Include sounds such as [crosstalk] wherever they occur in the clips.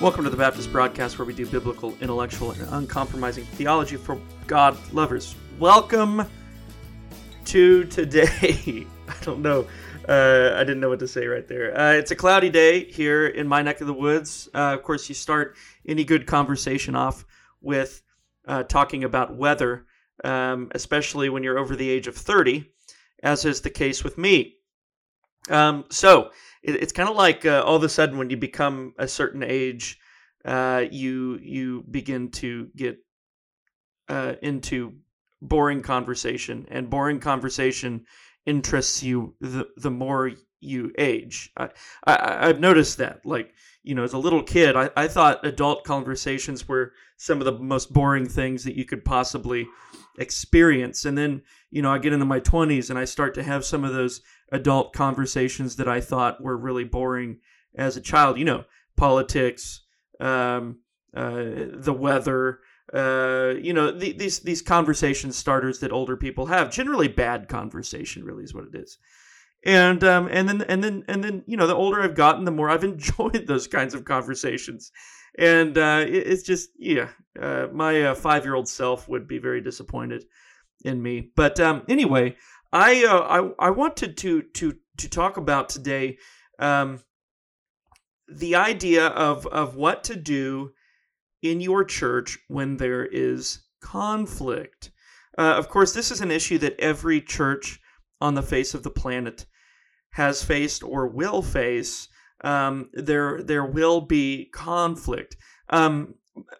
Welcome to the Baptist broadcast where we do biblical, intellectual, and uncompromising theology for God lovers. Welcome to today. [laughs] I don't know. Uh, I didn't know what to say right there. Uh, it's a cloudy day here in my neck of the woods. Uh, of course, you start any good conversation off with uh, talking about weather, um, especially when you're over the age of 30, as is the case with me. Um, so, it, it's kind of like uh, all of a sudden when you become a certain age, uh, you you begin to get uh, into boring conversation, and boring conversation interests you the the more you age. I, I I've noticed that. Like you know, as a little kid, I, I thought adult conversations were some of the most boring things that you could possibly experience. And then, you know, I get into my 20s and I start to have some of those adult conversations that I thought were really boring as a child. You know, politics, um, uh, the weather, uh, you know, the, these these conversation starters that older people have. Generally, bad conversation really is what it is. And um, and then and then and then you know, the older I've gotten, the more I've [laughs] enjoyed those kinds of conversations. And uh, it, it's just yeah, uh, my uh, five year old self would be very disappointed in me. But um, anyway, I, uh, I I wanted to to to talk about today um, the idea of of what to do in your church when there is conflict. Uh, of course, this is an issue that every church on the face of the planet has faced or will face. Um, there there will be conflict. Um,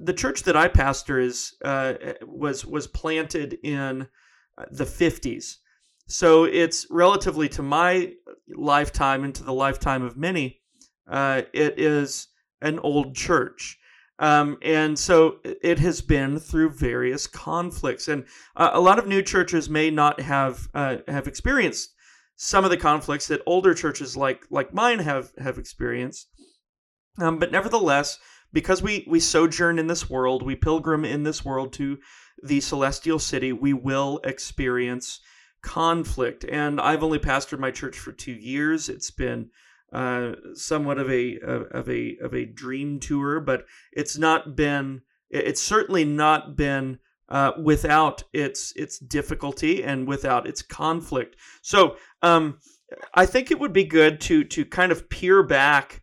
the church that I pastor is uh, was was planted in the 50s. So it's relatively to my lifetime and to the lifetime of many, uh, it is an old church. Um, and so it has been through various conflicts, and uh, a lot of new churches may not have uh, have experienced some of the conflicts that older churches like like mine have have experienced. Um, but nevertheless, because we we sojourn in this world, we pilgrim in this world to the celestial city, we will experience conflict. And I've only pastored my church for two years. It's been uh, somewhat of a of a of a dream tour, but it's not been. It's certainly not been uh, without its its difficulty and without its conflict. So um, I think it would be good to to kind of peer back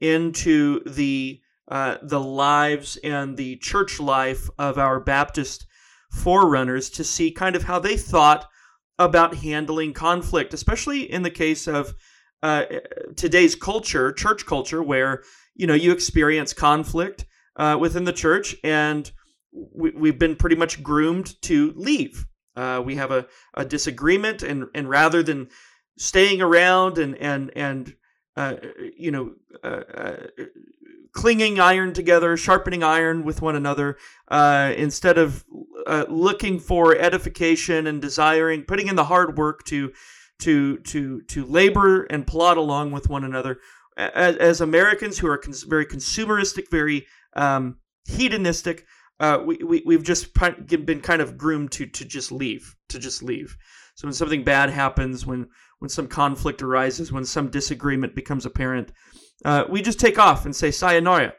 into the uh, the lives and the church life of our Baptist forerunners to see kind of how they thought about handling conflict, especially in the case of uh, today's culture, church culture, where you know you experience conflict uh, within the church, and we, have been pretty much groomed to leave. Uh, we have a, a disagreement, and and rather than staying around and and and uh, you know uh, uh, clinging iron together, sharpening iron with one another, uh, instead of uh, looking for edification and desiring, putting in the hard work to to to to labor and plod along with one another. As, as Americans who are cons- very consumeristic, very um, hedonistic, uh, we, we we've just been kind of groomed to to just leave, to just leave. So when something bad happens, when when some conflict arises, when some disagreement becomes apparent, uh, we just take off and say sayonara.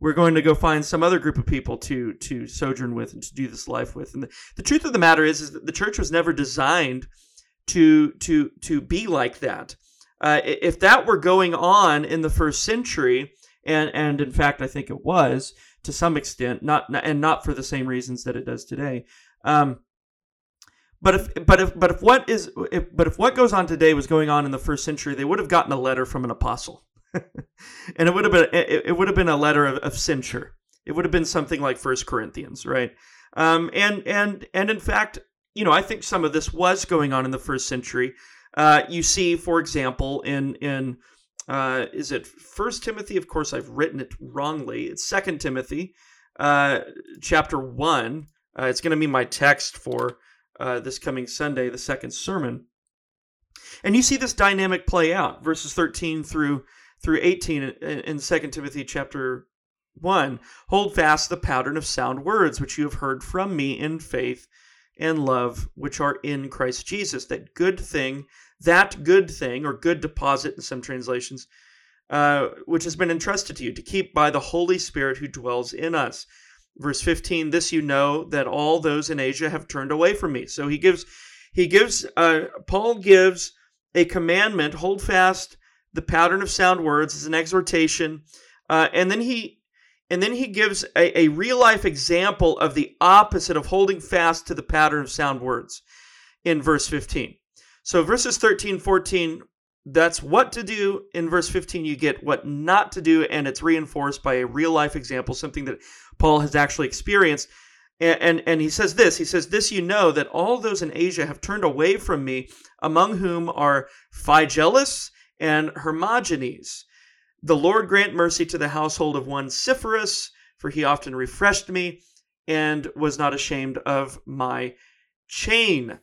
We're going to go find some other group of people to to sojourn with and to do this life with. And the, the truth of the matter is, is that the church was never designed to to to be like that. Uh, if that were going on in the first century, and and in fact, I think it was to some extent, not, and not for the same reasons that it does today. Um, but if but if but if what is if, but if what goes on today was going on in the first century, they would have gotten a letter from an apostle. [laughs] and it would have been it, it, would have been a letter of, of, censure. It would have been something like First Corinthians, right? Um, and and and in fact, you know, I think some of this was going on in the first century. Uh, you see, for example, in in uh, is it First Timothy? Of course, I've written it wrongly. It's Second Timothy, uh, chapter one. Uh, it's going to be my text for uh, this coming Sunday, the second sermon. And you see this dynamic play out, verses 13 through through 18 in 2 Timothy chapter 1. Hold fast the pattern of sound words which you have heard from me in faith and love which are in Christ Jesus. That good thing, that good thing, or good deposit in some translations, uh, which has been entrusted to you to keep by the Holy Spirit who dwells in us. Verse 15, this you know that all those in Asia have turned away from me. So he gives, he gives, uh, Paul gives a commandment, hold fast the pattern of sound words as an exhortation. Uh, and then he, and then he gives a, a real life example of the opposite of holding fast to the pattern of sound words in verse 15. So verses 13, 14, that's what to do. In verse 15, you get what not to do, and it's reinforced by a real life example, something that Paul has actually experienced. And, and, and he says this He says, This you know that all those in Asia have turned away from me, among whom are Phygellus and Hermogenes. The Lord grant mercy to the household of one Onesiphorus, for he often refreshed me and was not ashamed of my chain.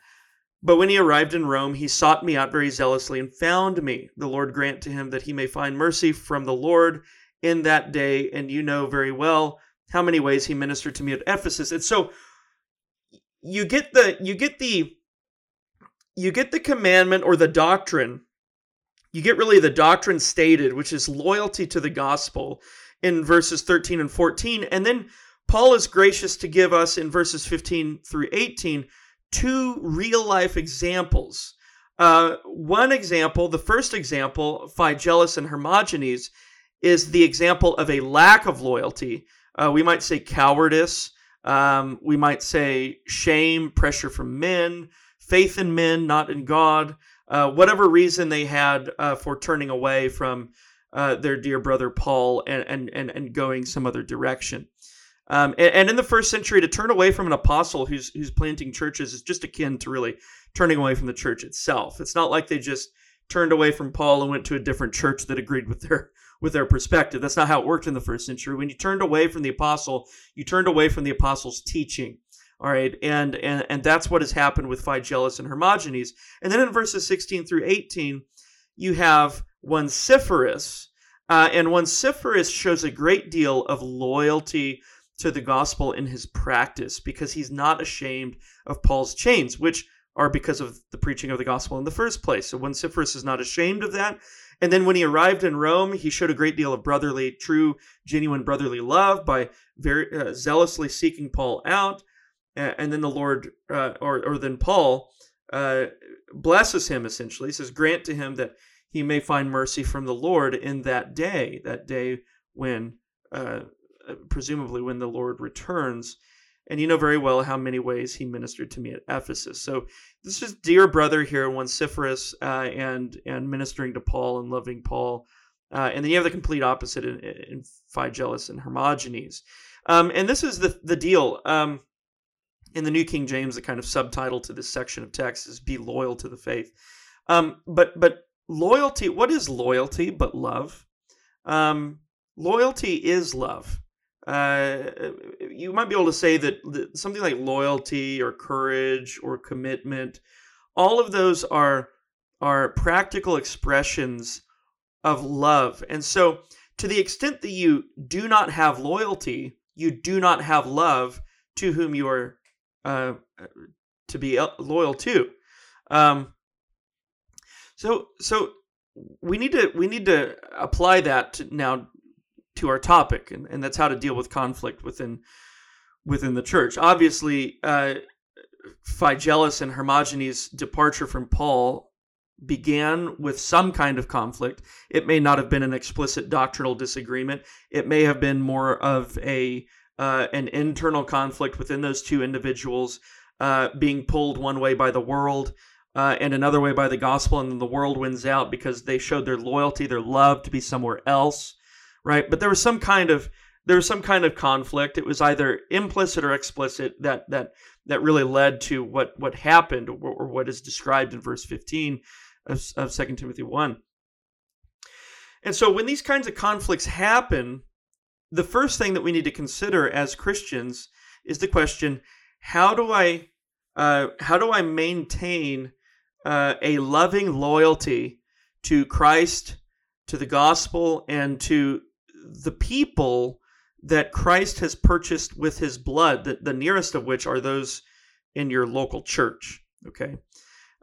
But when he arrived in Rome, he sought me out very zealously and found me. The Lord grant to him that he may find mercy from the Lord in that day. And you know very well how many ways he ministered to me at Ephesus. And so you get the you get the you get the commandment or the doctrine. You get really the doctrine stated, which is loyalty to the gospel in verses 13 and 14. And then Paul is gracious to give us in verses 15 through 18 two real life examples. Uh, one example, the first example, Phygellus and Hermogenes, is the example of a lack of loyalty. Uh, we might say cowardice. Um, we might say shame, pressure from men, faith in men, not in God. Uh, whatever reason they had uh, for turning away from uh, their dear brother Paul and, and, and, and going some other direction. Um, and, and, in the first century, to turn away from an apostle who's who's planting churches is just akin to really turning away from the church itself. It's not like they just turned away from Paul and went to a different church that agreed with their with their perspective. That's not how it worked in the first century. When you turned away from the apostle, you turned away from the apostle's teaching. All right, and and and that's what has happened with Phygellus and Hermogenes. And then in verses 16 through 18, you have Onesiphorus, uh, and Onesiphorus shows a great deal of loyalty to the gospel in his practice because he's not ashamed of Paul's chains, which are because of the preaching of the gospel in the first place. So Onesiphorus is not ashamed of that. And then when he arrived in Rome, he showed a great deal of brotherly, true, genuine brotherly love by very uh, zealously seeking Paul out. And then the Lord, uh, or, or then Paul, uh, blesses him essentially. He says, Grant to him that he may find mercy from the Lord in that day, that day when uh, presumably when the Lord returns. And you know very well how many ways he ministered to me at Ephesus. So this is dear brother here, Onesiphorus, uh, and and ministering to Paul and loving Paul. Uh, and then you have the complete opposite in, in Phygellus and Hermogenes. Um, and this is the the deal. Um, in the New King James, the kind of subtitle to this section of text is "Be loyal to the faith." Um, but but loyalty, what is loyalty but love? Um, loyalty is love uh, you might be able to say that, that something like loyalty or courage or commitment, all of those are are practical expressions of love. And so, to the extent that you do not have loyalty, you do not have love to whom you are uh, to be loyal to. Um, so, so we need to we need to apply that to now to our topic, and, and that's how to deal with conflict within within the church. Obviously, uh, Phygellus and Hermogenes' departure from Paul began with some kind of conflict. It may not have been an explicit doctrinal disagreement. It may have been more of a uh, an internal conflict within those two individuals, uh, being pulled one way by the world. Uh, and another way by the gospel, and then the world wins out because they showed their loyalty, their love to be somewhere else right? But there was some kind of there was some kind of conflict. It was either implicit or explicit that that that really led to what what happened or, what is described in verse 15 of, of 2 Timothy 1. And so when these kinds of conflicts happen, the first thing that we need to consider as Christians is the question, how do I uh, how do I maintain uh, a loving loyalty to Christ, to the gospel, and to the people that Christ has purchased with his blood, the, the nearest of which are those in your local church. Okay.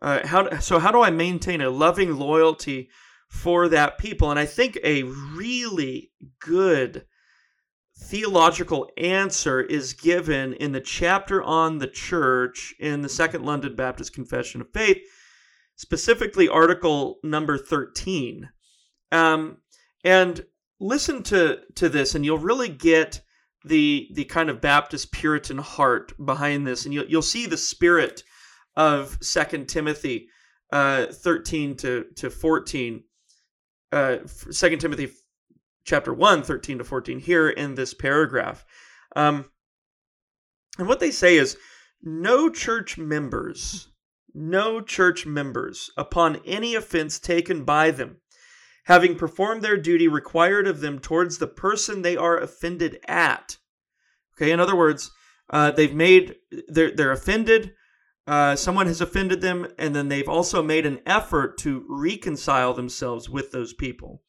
Uh, how so? How do I maintain a loving loyalty for that people. And I think a really good theological answer is given in the chapter on the church in the Second London Baptist Confession of Faith, specifically article number 13. Um, and listen to, to this, and you'll really get the the kind of Baptist Puritan heart behind this, and you'll you'll see the spirit of Second Timothy uh, thirteen to to fourteen, uh, Second Timothy chapter 1, 13 to fourteen here in this paragraph, um, and what they say is no church members, no church members upon any offense taken by them having performed their duty required of them towards the person they are offended at. Okay, in other words, uh, they've made they're they're offended. Uh, someone has offended them, and then they've also made an effort to reconcile themselves with those people.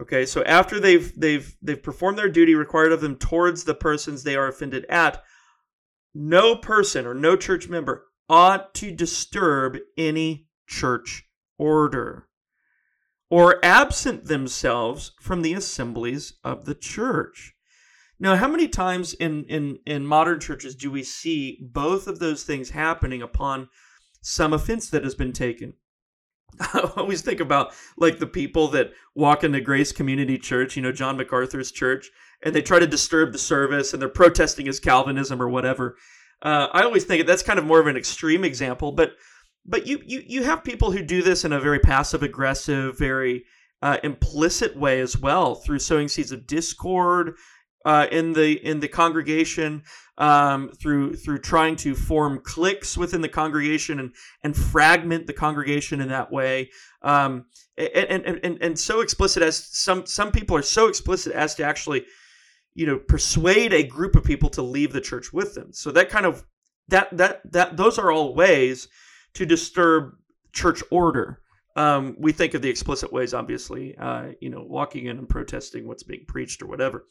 Okay, so after they've they've they've performed their duty required of them towards the persons they are offended at, no person or no church member ought to disturb any church order or absent themselves from the assemblies of the church. Now, how many times in, in, in modern churches do we see both of those things happening upon some offense that has been taken? I [laughs] always think about like the people that walk into Grace Community Church, you know, John MacArthur's church, and they try to disturb the service and they're protesting his Calvinism or whatever. Uh, I always think that's kind of more of an extreme example, but but you you you have people who do this in a very passive aggressive very uh, implicit way as well through sowing seeds of discord uh, in the in the congregation um, through through trying to form cliques within the congregation and and fragment the congregation in that way. Um, and, and and and so explicit as some some people are so explicit as to actually you know persuade a group of people to leave the church with them. So that kind of that that that those are all ways to disturb church order. Um, we think of the explicit ways, obviously, uh, you know, walking in and protesting what's being preached or whatever,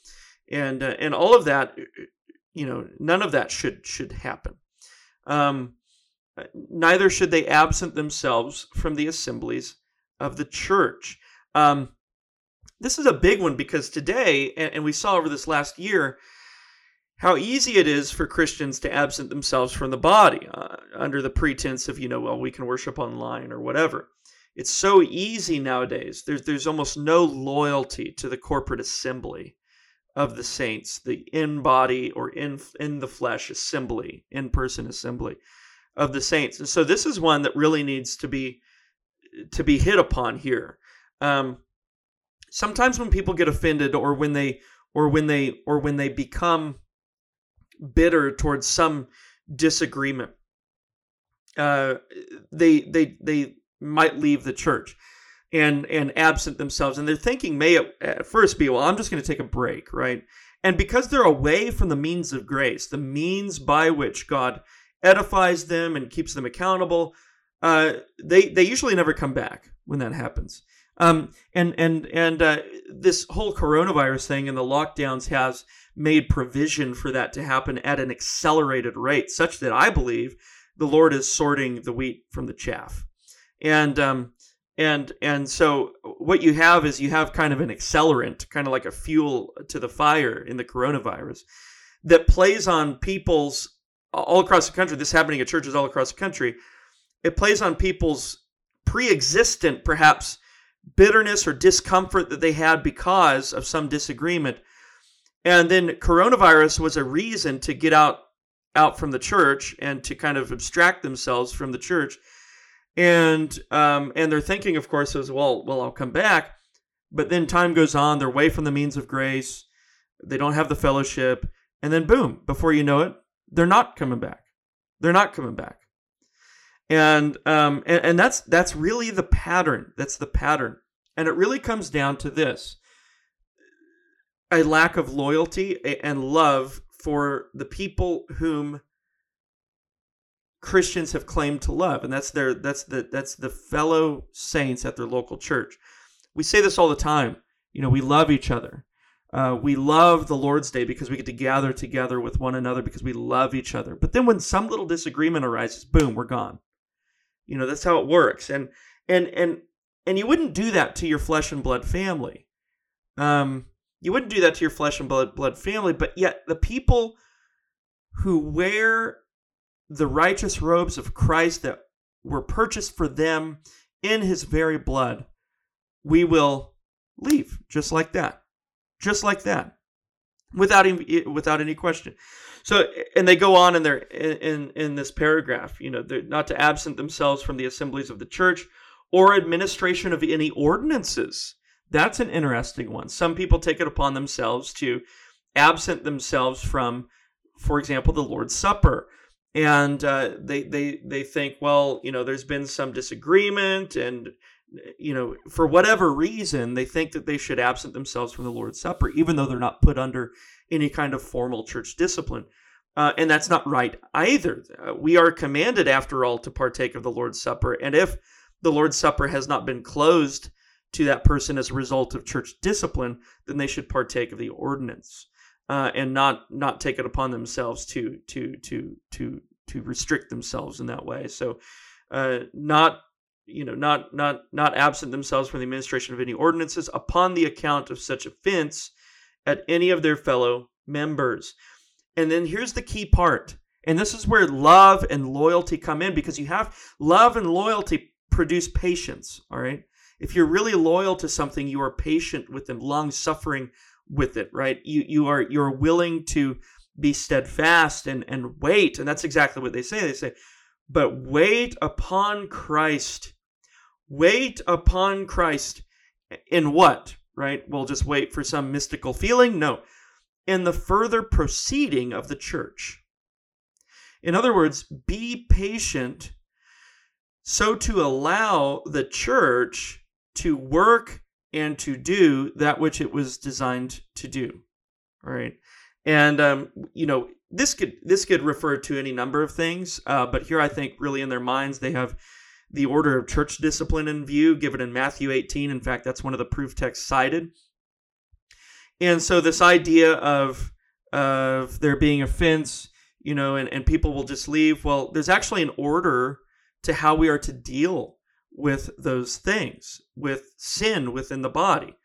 and uh, and all of that, you know, none of that should should happen. Um, neither should they absent themselves from the assemblies of the church. Um, this is a big one because today, and, and we saw over this last year, how easy it is for Christians to absent themselves from the body uh, under the pretense of, you know, well, we can worship online or whatever. It's so easy nowadays. There's, there's almost no loyalty to the corporate assembly of the saints, the in body or in, in the flesh assembly, in person assembly of the saints. And so this is one that really needs to be to be hit upon here. Um, sometimes when people get offended or when they or when they or when they become bitter towards some disagreement, uh, they they they might leave the church and and absent themselves, and their thinking may at, at first be, well, I'm just going to take a break, right? And because they're away from the means of grace, the means by which God edifies them and keeps them accountable, uh, they they usually never come back when that happens. Um, and and and uh, this whole coronavirus thing and the lockdowns has made provision for that to happen at an accelerated rate, such that I believe the Lord is sorting the wheat from the chaff. And um, and and so what you have is you have kind of an accelerant, kind of like a fuel to the fire in the coronavirus, that plays on people's all across the country. This happening at churches all across the country. It plays on people's pre-existent, perhaps bitterness or discomfort that they had because of some disagreement and then coronavirus was a reason to get out out from the church and to kind of abstract themselves from the church. And um, and they're thinking, of course, as well, well, I'll come back. But then time goes on, they're away from the means of grace, they don't have the fellowship, and then boom, before you know it, they're not coming back. They're not coming back. And um, and, and that's that's really the pattern. That's the pattern. And it really comes down to this a lack of loyalty and love for the people whom Christians have claimed to love, and that's their that's the that's the fellow saints at their local church. We say this all the time. You know, we love each other. Uh, we love the Lord's Day because we get to gather together with one another because we love each other. But then when some little disagreement arises, boom, we're gone. You know, that's how it works. And and and and you wouldn't do that to your flesh and blood family. Um, you wouldn't do that to your flesh and blood, blood family, but yet the people who wear the righteous robes of Christ that were purchased for them in his very blood, we will leave just like that. Just like that. Without any, without any question. So, and they go on in their in in this paragraph, you know, not to absent themselves from the assemblies of the church or administration of any ordinances. That's an interesting one. Some people take it upon themselves to absent themselves from, for example, the Lord's Supper, and uh, they they they think, well, you know, there's been some disagreement, and you know, for whatever reason, they think that they should absent themselves from the Lord's Supper, even though they're not put under any kind of formal church discipline. Uh, and that's not right either. Uh, we are commanded, after all, to partake of the Lord's Supper. And if the Lord's Supper has not been closed to that person as a result of church discipline, then they should partake of the ordinance uh, and not not take it upon themselves to to to to to restrict themselves in that way. So, uh, not you know not not not absent themselves from the administration of any ordinances upon the account of such offense at any of their fellow members. And then here's the key part. And this is where love and loyalty come in because you have love and loyalty produce patience, all right? If you're really loyal to something, you are patient with them, long suffering with it, right? You you are you're willing to be steadfast and and wait, and that's exactly what they say. They say, "But wait upon Christ. Wait upon Christ in what? Right? We'll just wait for some mystical feeling? No. In the further proceeding of the church. In other words, be patient so to allow the church to work and to do that which it was designed to do. Right. And um, you know, this could this could refer to any number of things, uh, but here I think really in their minds they have the order of church discipline in view, given in Matthew 18. In fact, that's one of the proof texts cited. And so this idea of of there being offense, you know, and, and people will just leave. Well, there's actually an order to how we are to deal with those things, with sin within the body,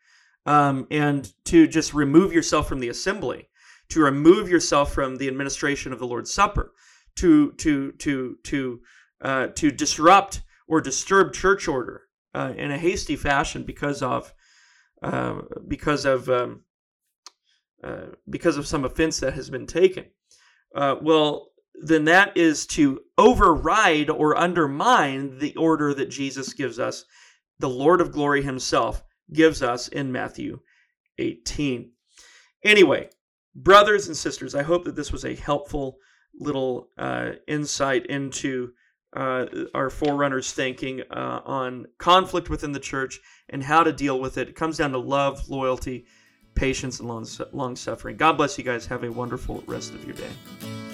um, and to just remove yourself from the assembly, to remove yourself from the administration of the Lord's Supper, to to to to uh, to disrupt or disturb church order uh, in a hasty fashion because of uh, because of um, uh, because of some offense that has been taken. Uh, well, then that is to override or undermine the order that Jesus gives us, the Lord of glory himself gives us in Matthew 18. Anyway, brothers and sisters, I hope that this was a helpful little uh, insight into uh, our forerunners' thinking uh, on conflict within the church and how to deal with it. It comes down to love, loyalty, patience, and long, long suffering. God bless you guys. Have a wonderful rest of your day.